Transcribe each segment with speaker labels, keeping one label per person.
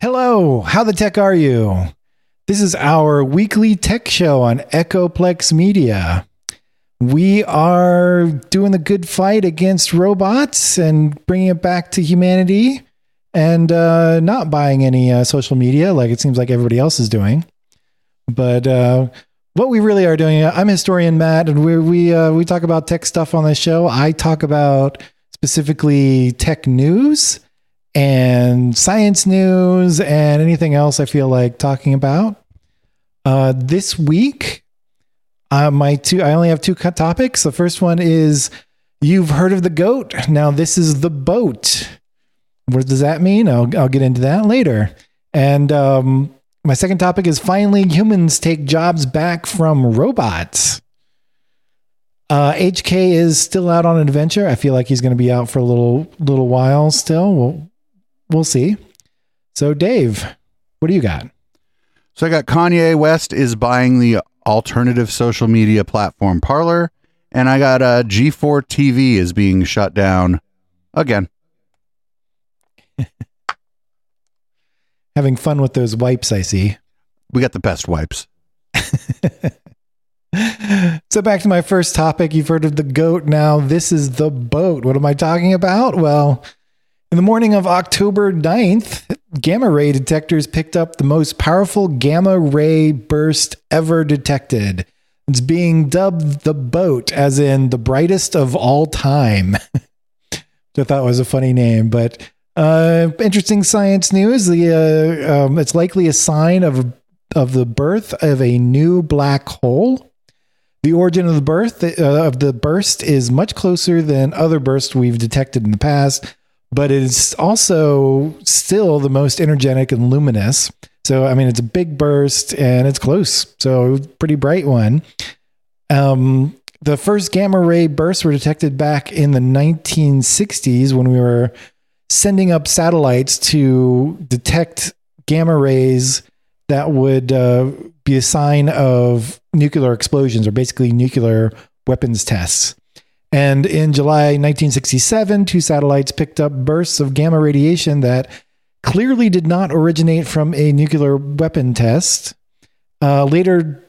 Speaker 1: Hello, how the tech are you? This is our weekly tech show on Echoplex Media. We are doing the good fight against robots and bringing it back to humanity and uh, not buying any uh, social media like it seems like everybody else is doing. But uh, what we really are doing, I'm historian Matt, and we we uh, we talk about tech stuff on this show. I talk about specifically tech news and science news and anything else I feel like talking about. Uh, this week, uh, my two I only have two topics. The first one is you've heard of the goat. Now this is the boat. What does that mean? I'll I'll get into that later. And um, my second topic is finally humans take jobs back from robots. Uh, HK is still out on an adventure. I feel like he's going to be out for a little little while still. We'll we'll see. So, Dave, what do you got?
Speaker 2: So I got Kanye West is buying the alternative social media platform Parler, and I got uh, G4 TV is being shut down again.
Speaker 1: Having fun with those wipes, I see.
Speaker 2: We got the best wipes.
Speaker 1: so back to my first topic. You've heard of the goat. Now this is the boat. What am I talking about? Well, in the morning of October 9th, gamma ray detectors picked up the most powerful gamma ray burst ever detected. It's being dubbed the boat, as in the brightest of all time. I thought was a funny name, but uh, interesting science news. The uh, um, it's likely a sign of of the birth of a new black hole. The origin of the birth uh, of the burst is much closer than other bursts we've detected in the past, but it's also still the most energetic and luminous. So, I mean, it's a big burst and it's close. So, pretty bright one. Um, the first gamma ray bursts were detected back in the 1960s when we were sending up satellites to detect gamma rays that would uh, be a sign of nuclear explosions or basically nuclear weapons tests. And in July 1967, two satellites picked up bursts of gamma radiation that clearly did not originate from a nuclear weapon test. Uh, later,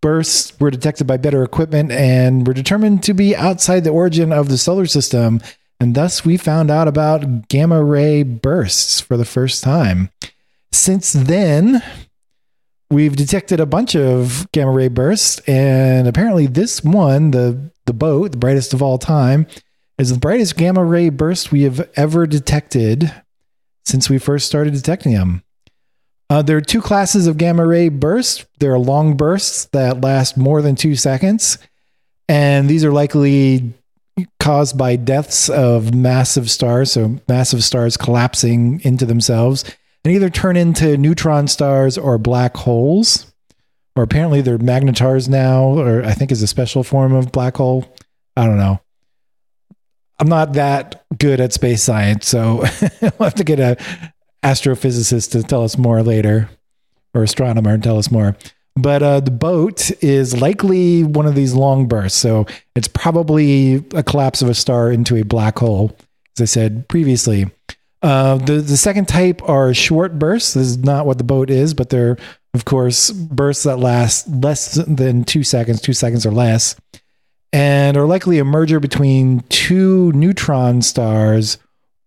Speaker 1: bursts were detected by better equipment and were determined to be outside the origin of the solar system. And thus, we found out about gamma ray bursts for the first time. Since then, we've detected a bunch of gamma ray bursts, and apparently, this one, the the boat, the brightest of all time, is the brightest gamma ray burst we have ever detected since we first started detecting them. Uh, there are two classes of gamma ray bursts. There are long bursts that last more than two seconds, and these are likely caused by deaths of massive stars, so massive stars collapsing into themselves and either turn into neutron stars or black holes or apparently they're magnetars now, or I think is a special form of black hole. I don't know. I'm not that good at space science, so we'll have to get a astrophysicist to tell us more later, or astronomer and tell us more. But uh, the boat is likely one of these long bursts, so it's probably a collapse of a star into a black hole, as I said previously. Uh, the the second type are short bursts. This is not what the boat is, but they're of course, bursts that last less than two seconds, two seconds or less, and are likely a merger between two neutron stars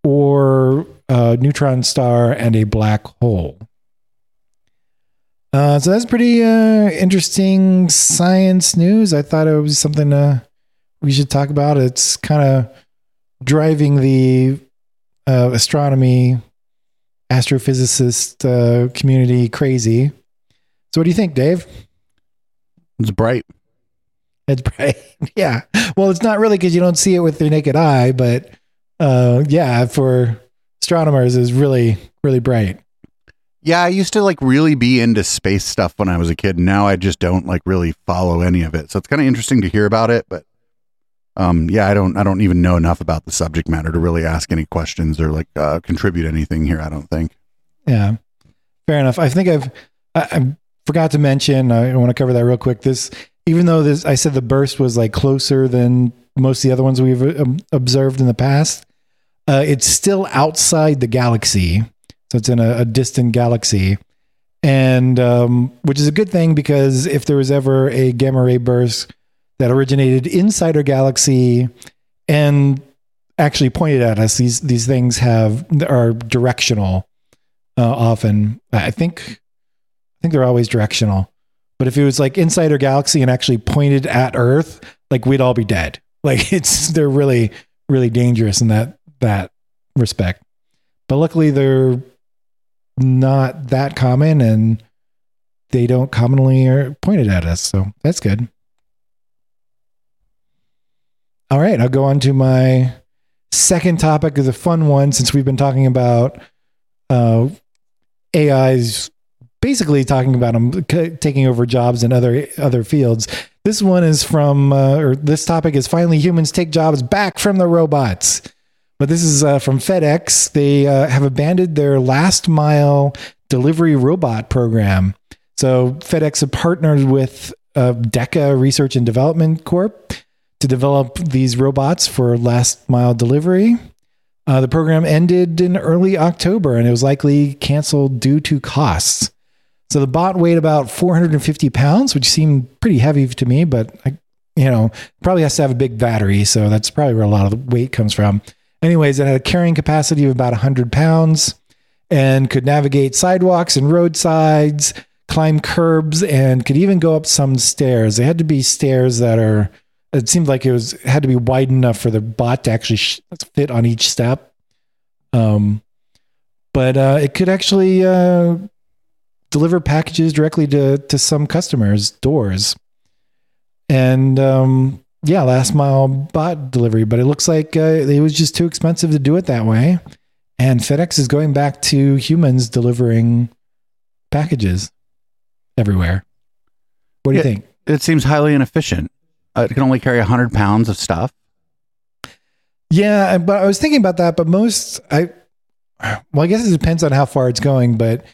Speaker 1: or a neutron star and a black hole. Uh, so that's pretty uh, interesting science news. I thought it was something uh, we should talk about. It's kind of driving the uh, astronomy astrophysicist uh, community crazy. So what do you think, Dave?
Speaker 2: It's bright.
Speaker 1: It's bright. yeah. Well, it's not really because you don't see it with your naked eye, but uh, yeah, for astronomers, is really really bright.
Speaker 2: Yeah, I used to like really be into space stuff when I was a kid. Now I just don't like really follow any of it. So it's kind of interesting to hear about it, but um, yeah, I don't I don't even know enough about the subject matter to really ask any questions or like uh, contribute anything here. I don't think.
Speaker 1: Yeah, fair enough. I think I've I, I'm forgot to mention, I want to cover that real quick. This, even though this, I said the burst was like closer than most of the other ones we've um, observed in the past, uh, it's still outside the galaxy. So it's in a, a distant galaxy. And um, which is a good thing because if there was ever a gamma ray burst that originated inside our galaxy and actually pointed at us, these these things have are directional uh, often. I think I think they're always directional. But if it was like inside our galaxy and actually pointed at Earth, like we'd all be dead. Like it's they're really really dangerous in that that respect. But luckily they're not that common and they don't commonly are pointed at us. So that's good. All right, I'll go on to my second topic is a fun one since we've been talking about uh, AI's basically talking about them c- taking over jobs in other other fields. This one is from, uh, or this topic is finally humans take jobs back from the robots. But this is uh, from FedEx. They uh, have abandoned their last mile delivery robot program. So FedEx partnered with uh, DEKA Research and Development Corp to develop these robots for last mile delivery. Uh, the program ended in early October and it was likely canceled due to costs. So the bot weighed about 450 pounds, which seemed pretty heavy to me, but I, you know, probably has to have a big battery. So that's probably where a lot of the weight comes from. Anyways, it had a carrying capacity of about 100 pounds and could navigate sidewalks and roadsides, climb curbs, and could even go up some stairs. They had to be stairs that are, it seemed like it was had to be wide enough for the bot to actually sh- fit on each step. Um, but uh, it could actually uh, deliver packages directly to to some customers' doors. And um, yeah, last mile bot delivery, but it looks like uh, it was just too expensive to do it that way. And FedEx is going back to humans delivering packages everywhere. What do you think?
Speaker 2: It seems highly inefficient. Uh, it can only carry 100 pounds of stuff.
Speaker 1: Yeah, but I was thinking about that. But most, I, well, I guess it depends on how far it's going. But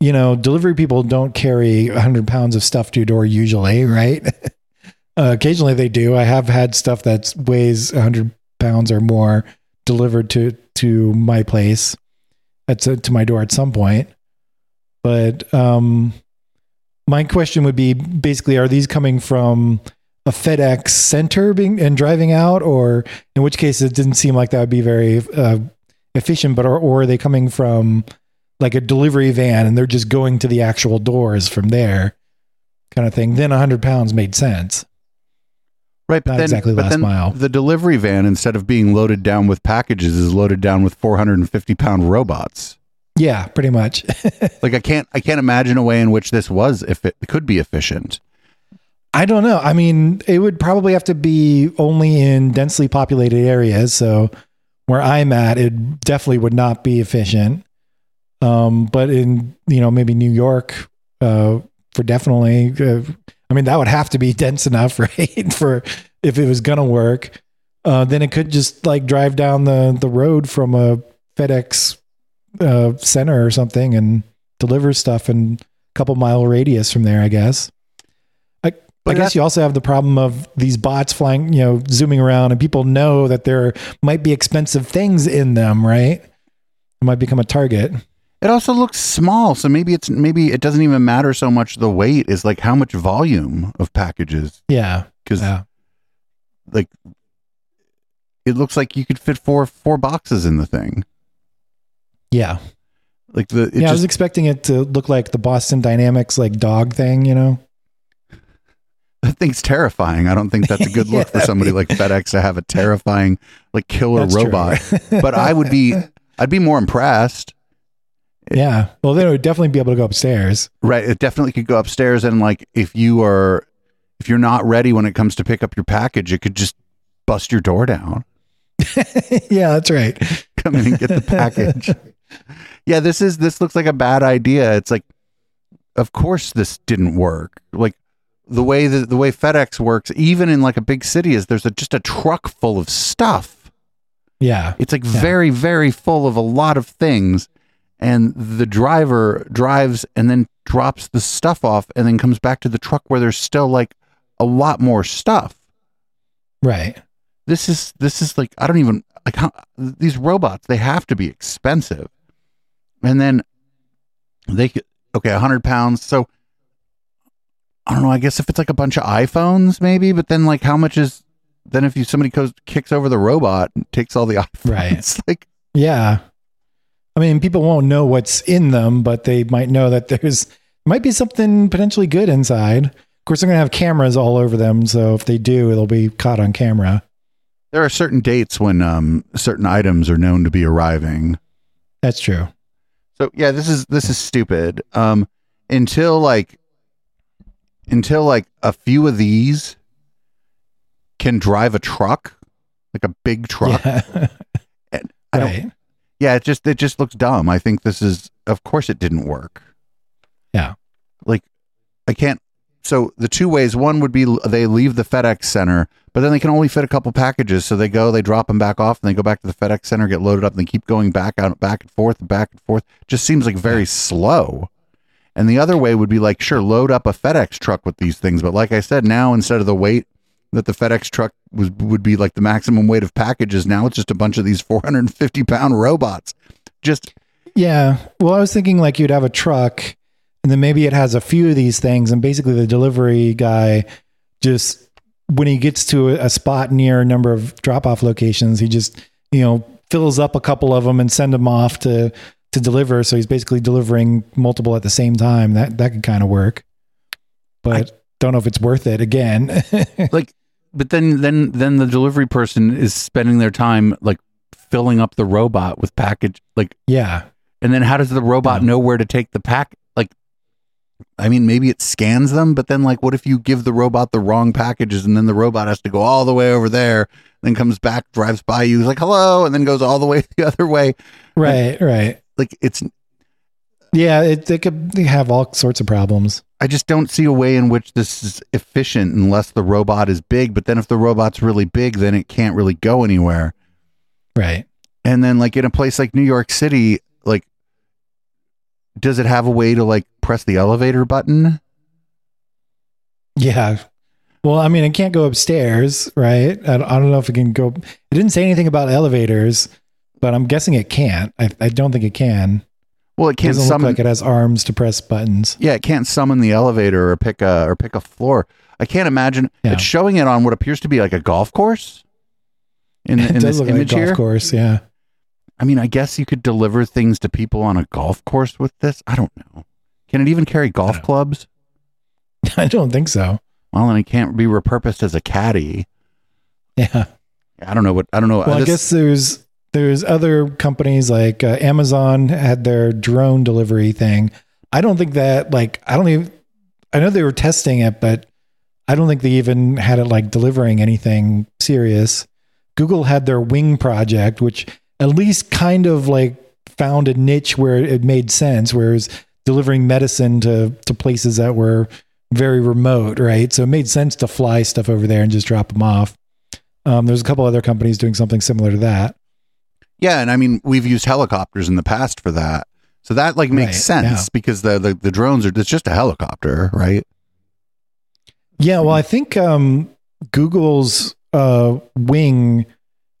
Speaker 1: you know, delivery people don't carry 100 pounds of stuff to your door usually, right? uh, occasionally they do. I have had stuff that weighs 100 pounds or more delivered to to my place, at to, my door at some point. But um, my question would be basically: Are these coming from a FedEx center being and driving out, or in which case it didn't seem like that would be very uh, efficient? But or, or are they coming from like a delivery van and they're just going to the actual doors from there, kind of thing? Then hundred pounds made sense.
Speaker 2: Right, but
Speaker 1: Not
Speaker 2: then,
Speaker 1: exactly
Speaker 2: but
Speaker 1: last
Speaker 2: then
Speaker 1: mile.
Speaker 2: the delivery van, instead of being loaded down with packages, is loaded down with 450 pound robots.
Speaker 1: Yeah, pretty much.
Speaker 2: Like I can't, I can't imagine a way in which this was, if it could be efficient.
Speaker 1: I don't know. I mean, it would probably have to be only in densely populated areas. So where I'm at, it definitely would not be efficient. Um, but in you know maybe New York, uh, for definitely, uh, I mean that would have to be dense enough, right? for if it was gonna work, uh, then it could just like drive down the the road from a FedEx uh, center or something and deliver stuff in a couple mile radius from there. I guess. I guess you also have the problem of these bots flying, you know, zooming around, and people know that there might be expensive things in them, right? It might become a target.
Speaker 2: It also looks small, so maybe it's maybe it doesn't even matter so much the weight is like how much volume of packages
Speaker 1: Yeah.
Speaker 2: because
Speaker 1: Yeah.
Speaker 2: like it looks like you could fit four four boxes in the thing.
Speaker 1: Yeah.
Speaker 2: Like the it
Speaker 1: yeah. I was expecting it to look like the Boston Dynamics like dog thing, you know?
Speaker 2: Thing's terrifying. I don't think that's a good look
Speaker 1: Yeah,
Speaker 2: for somebody like FedEx to have a terrifying like killer
Speaker 1: That's
Speaker 2: robot. but I would be I'd be more impressed.
Speaker 1: yeah. Well, then it would definitely be able to go upstairs.
Speaker 2: Right. It definitely could go upstairs and like if you are if you're not ready when it comes to pick up your package, it could just bust your door down.
Speaker 1: yeah, that's right.
Speaker 2: Come in and get the package. yeah, this is this looks like a bad idea. It's like of course this didn't work. Like the way that the way FedEx works, even in like a big city, is there's a, just a truck full of stuff.
Speaker 1: Yeah.
Speaker 2: It's like
Speaker 1: Yeah.
Speaker 2: very, very full of a lot of things. And the driver drives and then drops the stuff off and then comes back to the truck where there's still like a lot more stuff.
Speaker 1: Right.
Speaker 2: This is this is like I don't even like how these robots, they have to be expensive. and then they could okay, hundred pounds. So I don't know. I guess if it's like a bunch of iPhones, maybe. But then, like, how much is then if you somebody goes kicks over the robot and takes all the iPhones?
Speaker 1: Right.
Speaker 2: Like,
Speaker 1: Yeah. I mean, people won't know what's in them, but they might know that there's might be something potentially good inside. Of course, they're going to have cameras all over them, so if they do, it'll be caught on camera.
Speaker 2: there are certain dates when um certain items are known to be arriving.
Speaker 1: That's true.
Speaker 2: So yeah, this is this is stupid. Um, until like until like a few of these can drive a truck, like a big truck.
Speaker 1: Yeah. Right.
Speaker 2: yeah, it just it just looks dumb. I think this is of course it didn't work.
Speaker 1: Yeah.
Speaker 2: Like I can't so the two ways one would be they leave the FedEx center, but then they can only fit a couple packages. So they go, they drop them back off, and they go back to the FedEx center, get loaded up, and they keep going back out, back and forth, back and forth. Just seems like very slow. And the other way would be like, sure, load up a FedEx truck with these things, but like I said, now instead of the weight that the FedEx truck was would be like the maximum weight of packages, now it's just a bunch of these 450 pound robots. Just
Speaker 1: Yeah. Well, I was thinking like you'd have a truck and then maybe it has a few of these things and basically the delivery guy just when he gets to a, spot near a number of drop off locations, he just, you know, fills up a couple of them and send them off to to deliver. So he's basically delivering multiple at the same time. That that could kind of work. But don't know if it's worth it again.
Speaker 2: like but then then then the delivery person is spending their time like filling up the robot with package like
Speaker 1: yeah.
Speaker 2: and then how does the robot
Speaker 1: Yeah.
Speaker 2: know where to take the pack like i mean maybe it scans them but then like what if you give the robot the wrong packages and then the robot has to go all the way over there then comes back drives by you is like hello and then goes all the way the other way
Speaker 1: Right, right.
Speaker 2: Like it's
Speaker 1: Yeah, it they could they have all sorts of problems.
Speaker 2: i just don't see a way in which this is efficient unless the robot is big but then if the robot's really big then it can't really go anywhere
Speaker 1: Right.
Speaker 2: And then like in a place like New York City, like does it have a way to like press the elevator button?
Speaker 1: Yeah. Well, I mean, it can't go upstairs, right? I, I don't know if it can go. It didn't say anything about elevators, but I'm guessing it can't. I, I don't think it can.
Speaker 2: Well, it
Speaker 1: It
Speaker 2: can't
Speaker 1: doesn't
Speaker 2: summon
Speaker 1: look like it has arms to press buttons.
Speaker 2: Yeah, it can't summon the elevator or pick a or pick a floor. I can't imagine
Speaker 1: Yeah.
Speaker 2: it's showing it on what appears to be like a golf course. In,
Speaker 1: It
Speaker 2: in
Speaker 1: does
Speaker 2: this
Speaker 1: look like a golf
Speaker 2: here,
Speaker 1: course. Yeah.
Speaker 2: I mean, I guess you could deliver things to people on a golf course with this. I don't know. Can it even carry golf clubs?
Speaker 1: I don't think so.
Speaker 2: Well, then it can't be repurposed as a caddy.
Speaker 1: Yeah.
Speaker 2: I don't know what I don't know.
Speaker 1: Well, I guess there's there's other companies like uh, Amazon had their drone delivery thing. I don't think that like I don't even I know they were testing it, but I don't think they even had it like delivering anything serious. Google had their Wing project, which at least kind of like found a niche where it made sense, where whereas delivering medicine to to places that were very remote, right? So it made sense to fly stuff over there and just drop them off. Um, there's a couple other companies doing something similar to that.
Speaker 2: Yeah, and I mean we've used helicopters in the past for that. So that like makes
Speaker 1: Right,
Speaker 2: sense
Speaker 1: yeah.
Speaker 2: because the, the the drones are it's just a helicopter, right?
Speaker 1: Yeah, well, I think um, Google's uh, Wing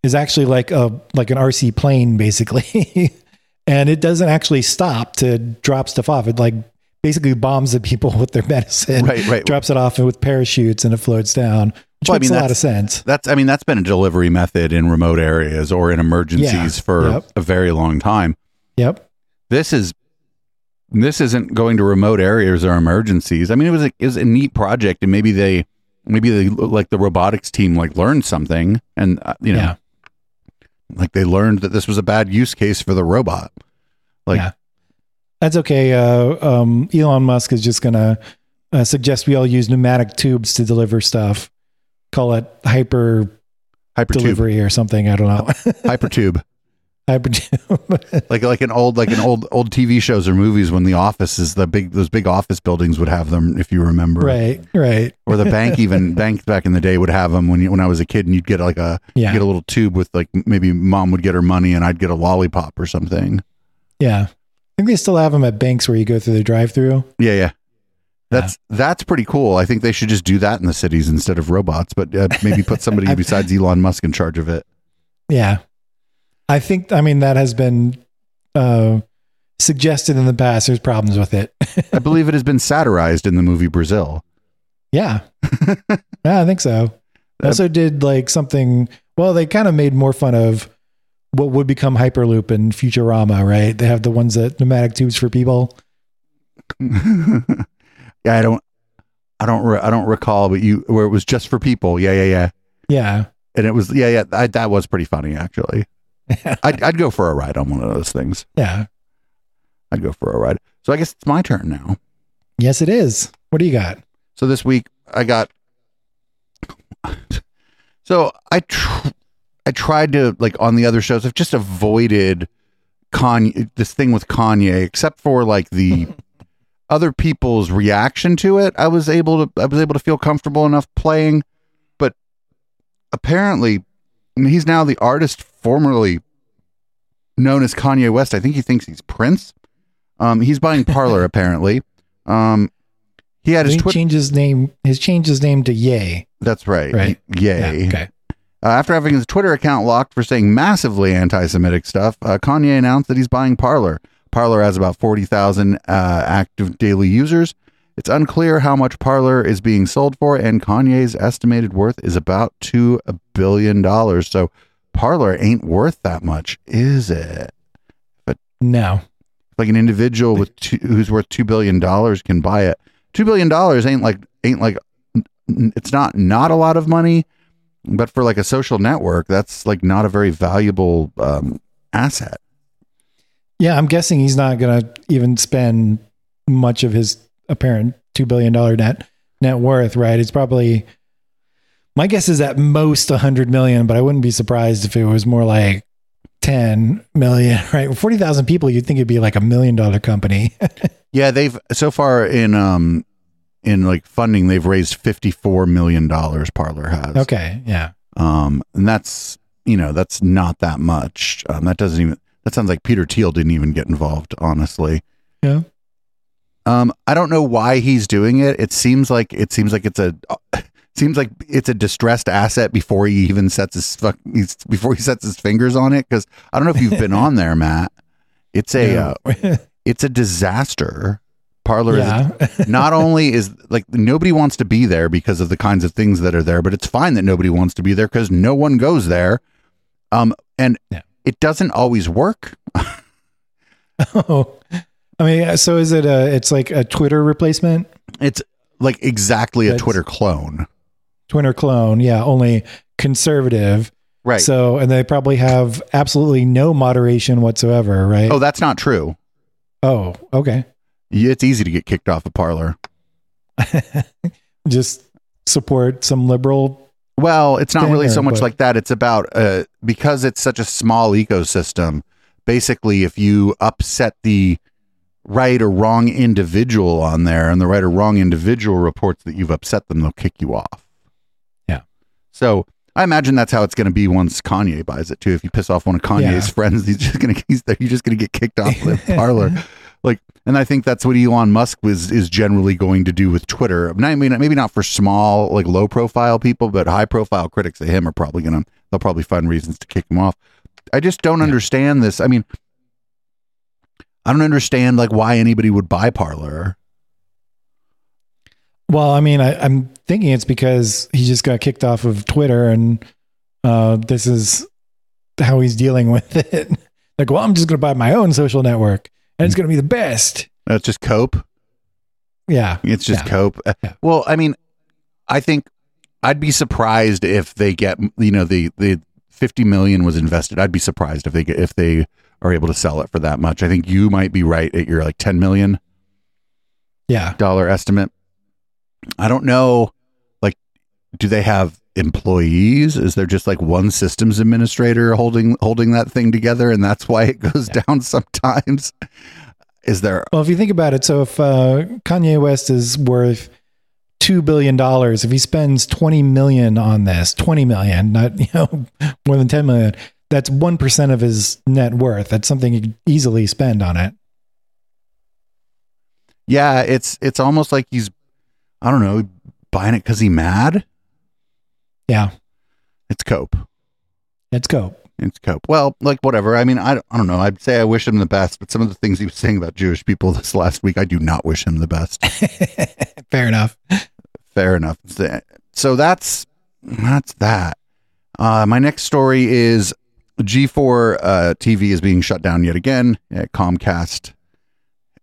Speaker 1: is actually like a like an RC plane, basically, and it doesn't actually stop to drop stuff off. It like basically bombs the people with their medicine,
Speaker 2: Right, right.
Speaker 1: drops it off with parachutes, and it floats down, which
Speaker 2: Well, I
Speaker 1: makes
Speaker 2: mean,
Speaker 1: a lot of sense.
Speaker 2: That's I mean that's been a delivery method in remote areas or in emergencies
Speaker 1: Yeah,
Speaker 2: for
Speaker 1: yep.
Speaker 2: a very long time.
Speaker 1: Yep.
Speaker 2: This is this isn't going to remote areas or emergencies. I mean it was a, it was a neat project and maybe they maybe they like the robotics team like learned something and uh, you know
Speaker 1: Yeah.
Speaker 2: like they learned that this was a bad use case for the robot. Like
Speaker 1: Yeah. That's okay. Uh, um, Elon Musk is just gonna uh, suggest we all use pneumatic tubes to deliver stuff. Call it hyper
Speaker 2: hypertube
Speaker 1: delivery or something. I don't know.
Speaker 2: hypertube.
Speaker 1: hyper tube.
Speaker 2: like like an old like an old old TV shows or movies when the office is the big those big office buildings would have them if you remember
Speaker 1: right. Right.
Speaker 2: or the bank even bank back in the day would have them when you, when I was a kid and you'd get like a
Speaker 1: Yeah.
Speaker 2: get a little tube with like maybe mom would get her money and I'd get a lollipop or something
Speaker 1: Yeah. I think they still have them at banks where you go through the drive-through.
Speaker 2: yeah yeah that's that's pretty cool I think they should just do that in the cities instead of robots but uh, maybe put somebody besides Elon Musk in charge of it
Speaker 1: Yeah. I think I mean that has been uh suggested in the past there's problems with it.
Speaker 2: I believe it has been satirized in the movie Brazil.
Speaker 1: yeah. yeah, I think so. They Also did like something well, they kind of made more fun of what would become Hyperloop and Futurama, right? They have the ones that pneumatic tubes for people.
Speaker 2: Yeah, I don't, I don't, re- I don't recall, but you where it was just for people. Yeah, yeah, yeah.
Speaker 1: Yeah.
Speaker 2: And it was, yeah, yeah. I, that was pretty funny, actually. I'd, I'd go for a ride on one of those things.
Speaker 1: Yeah.
Speaker 2: I'd go for a ride. So I guess it's my turn now.
Speaker 1: Yes, it is. What do you got?
Speaker 2: So this week I got. So I tr- I tried to like on the other shows. I've just avoided Kanye this thing with Kanye, except for like the other people's reaction to it. I was able to I was able to feel comfortable enough playing, but apparently I mean, he's now the artist formerly known as Kanye West. I think he thinks he's Prince. Um, he's buying Parler apparently. Um, he had his
Speaker 1: he
Speaker 2: Twitter.
Speaker 1: changed his name. His changed his name to Ye.
Speaker 2: That's right.
Speaker 1: Right.
Speaker 2: Yay.
Speaker 1: Yeah, okay.
Speaker 2: Uh, after having his Twitter account locked for saying massively anti-Semitic stuff, uh, Kanye announced that he's buying Parler. Parler has about forty thousand uh, active daily users. It's unclear how much Parler is being sold for, and Kanye's estimated worth is about two billion dollars. So Parler ain't worth that much, is it?
Speaker 1: But No.
Speaker 2: Like an individual with two, who's worth two billion dollars can buy it. Two billion dollars ain't like ain't like it's not not a lot of money, but for like a social network, that's like not a very valuable um, asset.
Speaker 1: Yeah, I'm guessing he's not going to even spend much of his apparent two billion dollar net net worth. Right? It's probably my guess is at most a hundred million, but I wouldn't be surprised if it was more like ten million. Right? Forty thousand people, you'd think it'd be like a million dollar company.
Speaker 2: Yeah, they've so far in um in like funding, they've raised fifty four million dollars. Parler has
Speaker 1: okay. Yeah.
Speaker 2: um, and that's you know that's not that much. Um, that doesn't even that sounds like Peter Thiel didn't even get involved. Honestly,
Speaker 1: Yeah.
Speaker 2: Um, I don't know why he's doing it. It seems like it seems like it's a seems like it's a distressed asset before he even sets his fuck he's, before he sets his fingers on it. Because I don't know if you've been on there, Matt. It's a uh, it's a disaster. Parler
Speaker 1: yeah.
Speaker 2: is not only is like nobody wants to be there because of the kinds of things that are there, but it's fine that nobody wants to be there because no one goes there. Um, and
Speaker 1: Yeah.
Speaker 2: It doesn't always work.
Speaker 1: oh. I mean, so is it a? It's like a Twitter replacement,
Speaker 2: It's like exactly a
Speaker 1: That's-
Speaker 2: Twitter clone,
Speaker 1: Twitter clone. Yeah, only conservative.
Speaker 2: right?
Speaker 1: So, and they probably have absolutely no moderation whatsoever, right?
Speaker 2: oh, that's not true.
Speaker 1: Oh, okay.
Speaker 2: It's easy to get kicked off a Parler.
Speaker 1: Just support some liberal.
Speaker 2: Well, it's not really so much
Speaker 1: what?
Speaker 2: like that. It's about uh, because it's such a small ecosystem. Basically, if you upset the right or wrong individual on there, and the right or wrong individual reports that you've upset them, they'll kick you off.
Speaker 1: Yeah.
Speaker 2: So I imagine that's how it's going to be once Kanye buys it too. If you piss off one of Kanye's
Speaker 1: Yeah.
Speaker 2: friends, he's just going to he's you're just going to get kicked off the Parler. Like, and I think that's what Elon Musk was is generally going to do with Twitter. I mean, maybe not for small, like low profile people, but high profile critics of him are probably gonna they'll probably find reasons to kick him off. I just don't understand this. I mean, I don't understand like why anybody would buy Parler.
Speaker 1: Well, I mean, I, I'm thinking it's because he just got kicked off of Twitter, and uh, this is how he's dealing with it. like, well, I'm just going to buy my own social network, and it's going to be the best.
Speaker 2: That's just cope.
Speaker 1: Yeah.
Speaker 2: It's just
Speaker 1: Yeah.
Speaker 2: cope. Uh,
Speaker 1: Yeah.
Speaker 2: Well, I mean, I think I'd be surprised if they get you know the the 50 million was invested. I'd be surprised if they get if they are able to sell it for that much. I think you might be right at your like 10 million
Speaker 1: Yeah.
Speaker 2: dollar estimate. I don't know do they have employees? Is there just like one systems administrator holding holding that thing together and that's why it goes down sometimes? Is there
Speaker 1: Well, if you think about it, so if uh, Kanye West is worth two billion dollars, if he spends twenty million on this, twenty million, not you know more than ten million, that's one percent of his net worth. That's something he could easily spend on it.
Speaker 2: Yeah, it's it's almost like he's I don't know, buying it cuz he mad.
Speaker 1: Yeah,
Speaker 2: It's cope.
Speaker 1: It's cope.
Speaker 2: It's Cope. Well, like whatever. I mean, I, don't- I don't know. I'd say I wish him the best, but some of the things he was saying about Jewish people this last week, I do not wish him the best.
Speaker 1: Fair enough.
Speaker 2: Fair enough. So that's that's that. Uh, my next story is G4 uh, TV is being shut down yet again. Uh, Comcast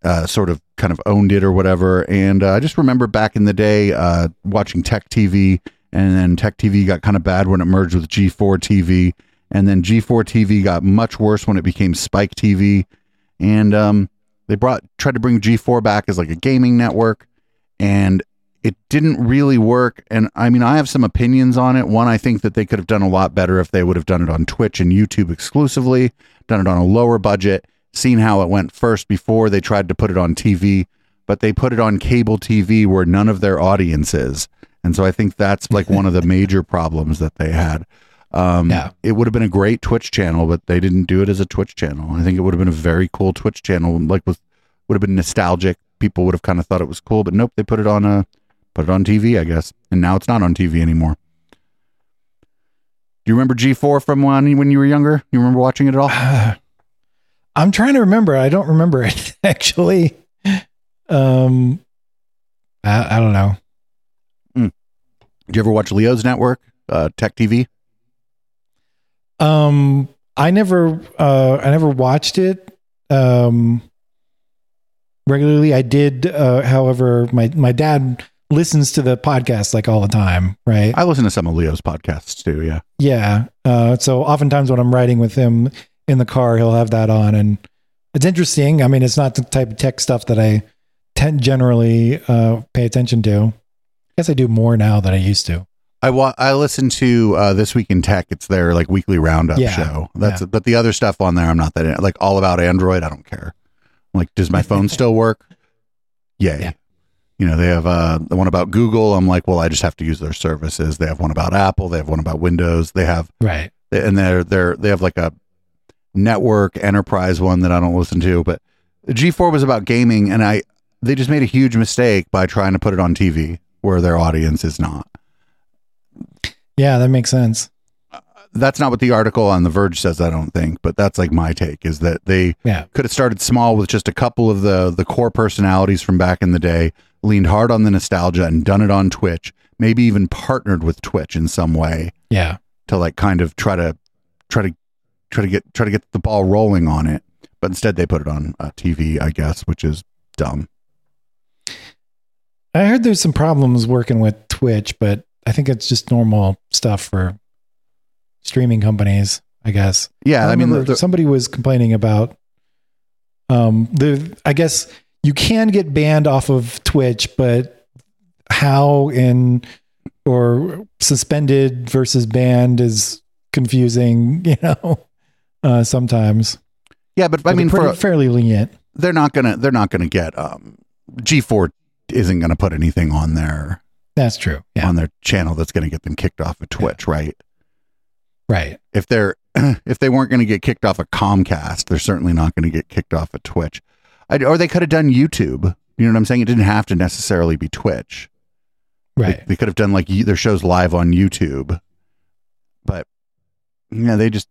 Speaker 2: uh, sort of kind of owned it or whatever. And uh, I just remember back in the day uh, watching Tech TV, and then Tech TV got kind of bad when it merged with G4 TV, and then G4 TV got much worse when it became Spike TV, and um, they brought tried to bring G4 back as like a gaming network, and it didn't really work. And I mean, I have some opinions on it. One, I think that they could have done a lot better if they would have done it on Twitch and YouTube exclusively, done it on a lower budget, seen how it went first before they tried to put it on TV, but they put it on cable TV where none of their audience is. And so I think that's like one of the major problems that they had. Um,
Speaker 1: Yeah.
Speaker 2: It would have been a great Twitch channel, but they didn't do it as a Twitch channel. I think it would have been a very cool Twitch channel, like with would have been nostalgic. People would have kind of thought it was cool, but nope, they put it on a put it on TV, I guess, and now it's not on TV anymore. Do you remember G4 from when when you were younger? You remember watching it at all?
Speaker 1: I'm trying to remember. I don't remember it actually. Um, I, I don't know.
Speaker 2: Did you ever watch Leo's Network, uh, Tech TV?
Speaker 1: Um, I never, uh, I never watched it. Um, regularly, I did. Uh, however, my my dad listens to the podcast like all the time, right?
Speaker 2: I listen to some of Leo's podcasts too. Yeah,
Speaker 1: Yeah. Uh, so oftentimes when I'm riding with him in the car, he'll have that on, and it's interesting. I mean, it's not the type of tech stuff that I tend generally uh, pay attention to. I guess I do more now than I used to.
Speaker 2: I wa- I listen to uh, this week in tech. It's their like weekly roundup
Speaker 1: Yeah,
Speaker 2: show. That's but the other stuff on there, I'm not that in- like all about Android. I don't care. Like, does my phone still work? Yay.
Speaker 1: Yeah.
Speaker 2: You know, they have uh, the one about Google. I'm like, well, I just have to use their services. They have one about Apple. They have one about Windows. They have
Speaker 1: Right.
Speaker 2: and they're they're they have like a network enterprise one that I don't listen to. But G4 was about gaming, and I they just made a huge mistake by trying to put it on TV where their audience is not.
Speaker 1: Yeah, that makes sense.
Speaker 2: That's not what the article on The Verge says. I don't think, but that's like my take is that they
Speaker 1: Yeah.
Speaker 2: could have started small with just a couple of the the core personalities from back in the day, leaned hard on the nostalgia, and done it on Twitch. Maybe even partnered with Twitch in some way
Speaker 1: Yeah.
Speaker 2: to like kind of try to try to try to get try to get the ball rolling on it. But instead, they put it on uh, TV, I guess, which is dumb.
Speaker 1: I heard there's some problems working with Twitch, but I think it's just normal stuff for streaming companies, I guess.
Speaker 2: Yeah, I, mean, the,
Speaker 1: somebody was complaining about um the I guess you can get banned off of Twitch, but how in or suspended versus banned is confusing, you know. Uh sometimes.
Speaker 2: yeah, but I
Speaker 1: But
Speaker 2: mean,
Speaker 1: they're
Speaker 2: for
Speaker 1: pretty- fairly lenient.
Speaker 2: they're not gonna they're not gonna get um, G4 isn't gonna put anything on their
Speaker 1: That's true. Yeah.
Speaker 2: on their channel that's gonna get them kicked off of Twitch, right?
Speaker 1: Right.
Speaker 2: If they're if they weren't gonna get kicked off of Comcast, they're certainly not gonna get kicked off of Twitch. I, or they could have done YouTube. You know what I'm saying? It didn't have to necessarily be Twitch.
Speaker 1: Right.
Speaker 2: They, could have done like their shows live on YouTube, but yeah, they just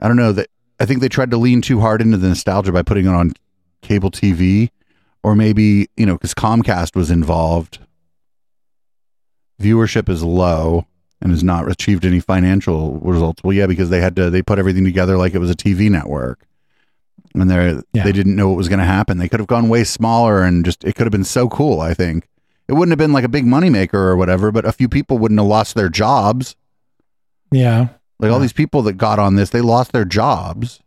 Speaker 2: I don't know that I think they tried to lean too hard into the nostalgia by putting it on cable TV, or maybe you know because Comcast was involved. Viewership is low and has not achieved any financial results. Well, yeah, because they had to they put everything together like it was a TV network, and they
Speaker 1: Yeah.
Speaker 2: they didn't know what was going to happen. They could have gone way smaller and just it could have been so cool. I think it wouldn't have been like a big moneymaker or whatever, but a few people wouldn't have lost their jobs.
Speaker 1: Yeah.
Speaker 2: Like all these people that got on this, they lost their jobs.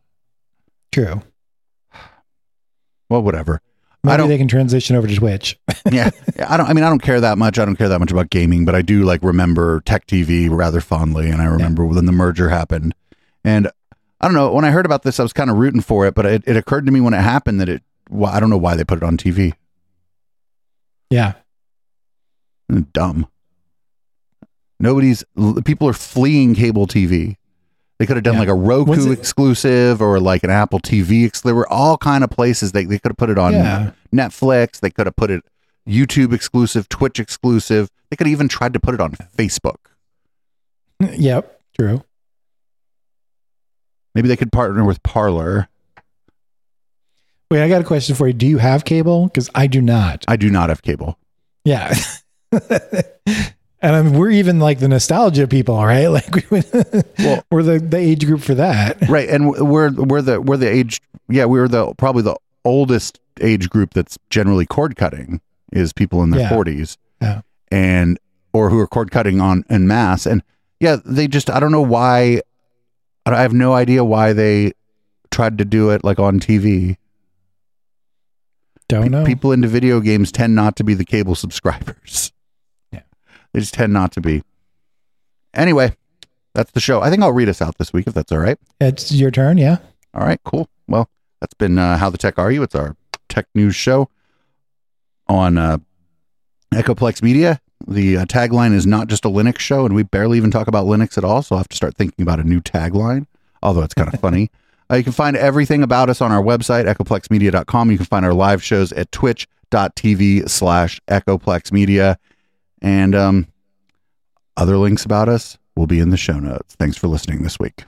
Speaker 1: True.
Speaker 2: Well, whatever. I
Speaker 1: Maybe
Speaker 2: don't-
Speaker 1: they can transition over to Twitch.
Speaker 2: yeah, yeah, I don't. I mean, I don't care that much. I don't care that much about gaming, but I do like remember Tech TV rather fondly, and I remember when the merger happened. And I don't know when I heard about this, I was kind of rooting for it, but it, it occurred to me when it happened that it. Well, I don't know why they put it on TV.
Speaker 1: yeah.
Speaker 2: Dumb. Nobody's. People are fleeing cable TV. They could have done
Speaker 1: Yeah.
Speaker 2: like a Roku exclusive or like an Apple TV. Ex- there were all kind of places they they could have put it on
Speaker 1: Yeah.
Speaker 2: Netflix. They could have put it YouTube exclusive, Twitch exclusive. They could have even tried to put it on Facebook.
Speaker 1: Yep. True.
Speaker 2: Maybe they could partner with Parler.
Speaker 1: Wait, I got a question for you. Do you have cable? Because I do not.
Speaker 2: I do not have cable.
Speaker 1: Yeah. and I mean, we're even like the nostalgia people, right? Like we,
Speaker 2: Well-
Speaker 1: we're the, the age group for that.
Speaker 2: Right, and we're we're the we're the age. Yeah, we're the probably the oldest age group that's generally cord cutting is people in their
Speaker 1: Yeah.
Speaker 2: forties,
Speaker 1: Yeah.
Speaker 2: and or who are cord cutting on en masse, and yeah, they just I don't know why. I have no idea why they tried to do it like on TV.
Speaker 1: Don't know.
Speaker 2: People into video games tend not to be the cable subscribers. They just tend not to be. Anyway, that's the show. I think I'll read us out this week if that's all right.
Speaker 1: It's your turn. Yeah.
Speaker 2: All right, cool. Well, that's been uh, How the Tech Are You? It's our tech news show on uh, Echoplex Media. The uh, tagline is not just a Linux show, and we barely even talk about Linux at all. So I'll have to start thinking about a new tagline, although it's kind of funny. Uh, you can find everything about us on our website, echoplexmedia.com. You can find our live shows at twitch.tv slash echoplexmedia. And um, other links about us will be in the show notes. Thanks for listening this week.